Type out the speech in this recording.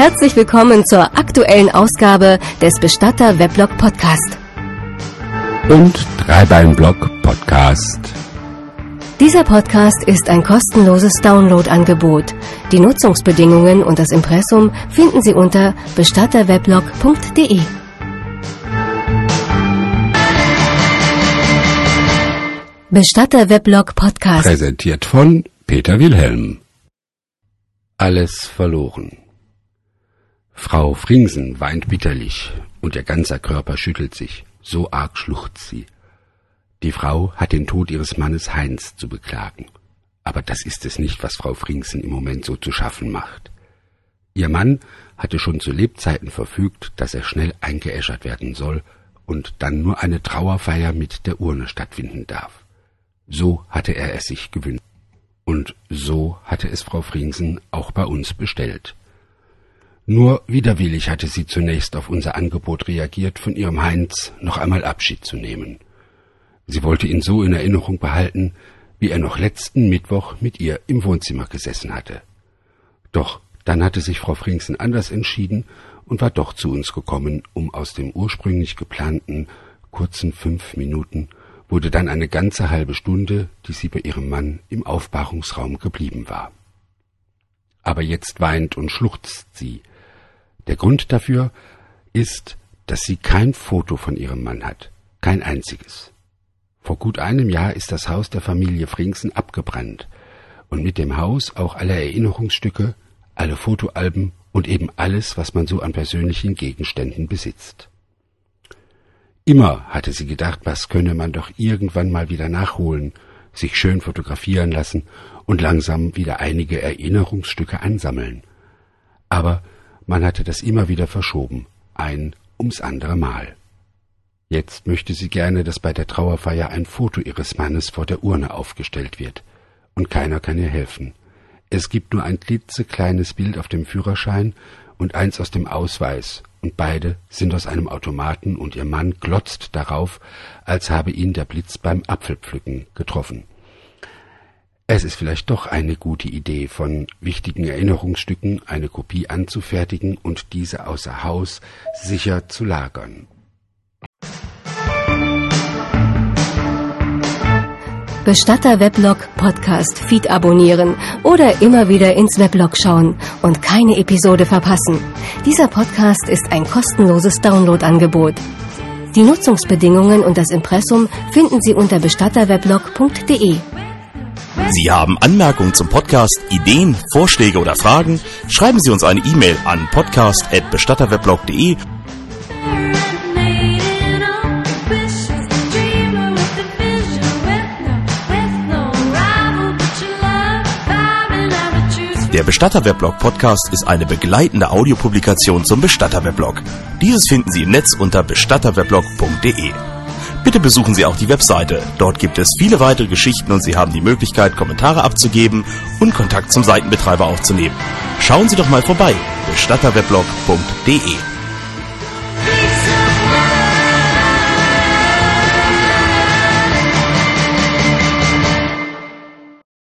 Herzlich willkommen zur aktuellen Ausgabe des Bestatter Weblog Podcast. Und Dreibeinblog Podcast. Dieser Podcast ist ein kostenloses Download-Angebot. Die Nutzungsbedingungen und das Impressum finden Sie unter bestatterweblog.de. Bestatter Weblog Podcast. Präsentiert von Peter Wilhelm. Alles verloren. Frau Fringsen weint bitterlich und ihr ganzer Körper schüttelt sich, so arg schluchzt sie. Die Frau hat den Tod ihres Mannes Heinz zu beklagen. Aber das ist es nicht, was Frau Fringsen im Moment so zu schaffen macht. Ihr Mann hatte schon zu Lebzeiten verfügt, dass er schnell eingeäschert werden soll und dann nur eine Trauerfeier mit der Urne stattfinden darf. So hatte er es sich gewünscht. Und so hatte es Frau Fringsen auch bei uns bestellt. Nur widerwillig hatte sie zunächst auf unser Angebot reagiert, von ihrem Heinz noch einmal Abschied zu nehmen. Sie wollte ihn so in Erinnerung behalten, wie er noch letzten Mittwoch mit ihr im Wohnzimmer gesessen hatte. Doch dann hatte sich Frau Fringsen anders entschieden und war doch zu uns gekommen, um aus dem ursprünglich geplanten kurzen fünf Minuten wurde dann eine ganze halbe Stunde, die sie bei ihrem Mann im Aufbahrungsraum geblieben war. Aber jetzt weint und schluchzt sie. Der Grund dafür ist, dass sie kein Foto von ihrem Mann hat, kein einziges. Vor gut einem Jahr ist das Haus der Familie Fringsen abgebrannt und mit dem Haus auch alle Erinnerungsstücke, alle Fotoalben und eben alles, was man so an persönlichen Gegenständen besitzt. Immer hatte sie gedacht, was könne man doch irgendwann mal wieder nachholen, sich schön fotografieren lassen und langsam wieder einige Erinnerungsstücke ansammeln. Aber man hatte das immer wieder verschoben, ein ums andere Mal. Jetzt möchte sie gerne, dass bei der Trauerfeier ein Foto ihres Mannes vor der Urne aufgestellt wird, und keiner kann ihr helfen. Es gibt nur ein klitzekleines Bild auf dem Führerschein und eins aus dem Ausweis, und beide sind aus einem Automaten und ihr Mann glotzt darauf, als habe ihn der Blitz beim Apfelpflücken getroffen. Es ist vielleicht doch eine gute Idee, von wichtigen Erinnerungsstücken eine Kopie anzufertigen und diese außer Haus sicher zu lagern. Bestatter Weblog Podcast Feed abonnieren oder immer wieder ins Weblog schauen und keine Episode verpassen. Dieser Podcast ist ein kostenloses Downloadangebot. Die Nutzungsbedingungen und das Impressum finden Sie unter bestatterweblog.de. Sie haben Anmerkungen zum Podcast, Ideen, Vorschläge oder Fragen? Schreiben Sie uns eine E-Mail an podcast@bestatterweblog.de Der Bestatter-Weblog Podcast ist eine begleitende Audiopublikation zum Bestatter-Weblog. Dieses finden Sie im Netz unter bestatterweblog.de. Bitte besuchen Sie auch die Webseite. Dort gibt es viele weitere Geschichten und Sie haben die Möglichkeit, Kommentare abzugeben und Kontakt zum Seitenbetreiber aufzunehmen. Schauen Sie doch mal vorbei. bestatterweblog.de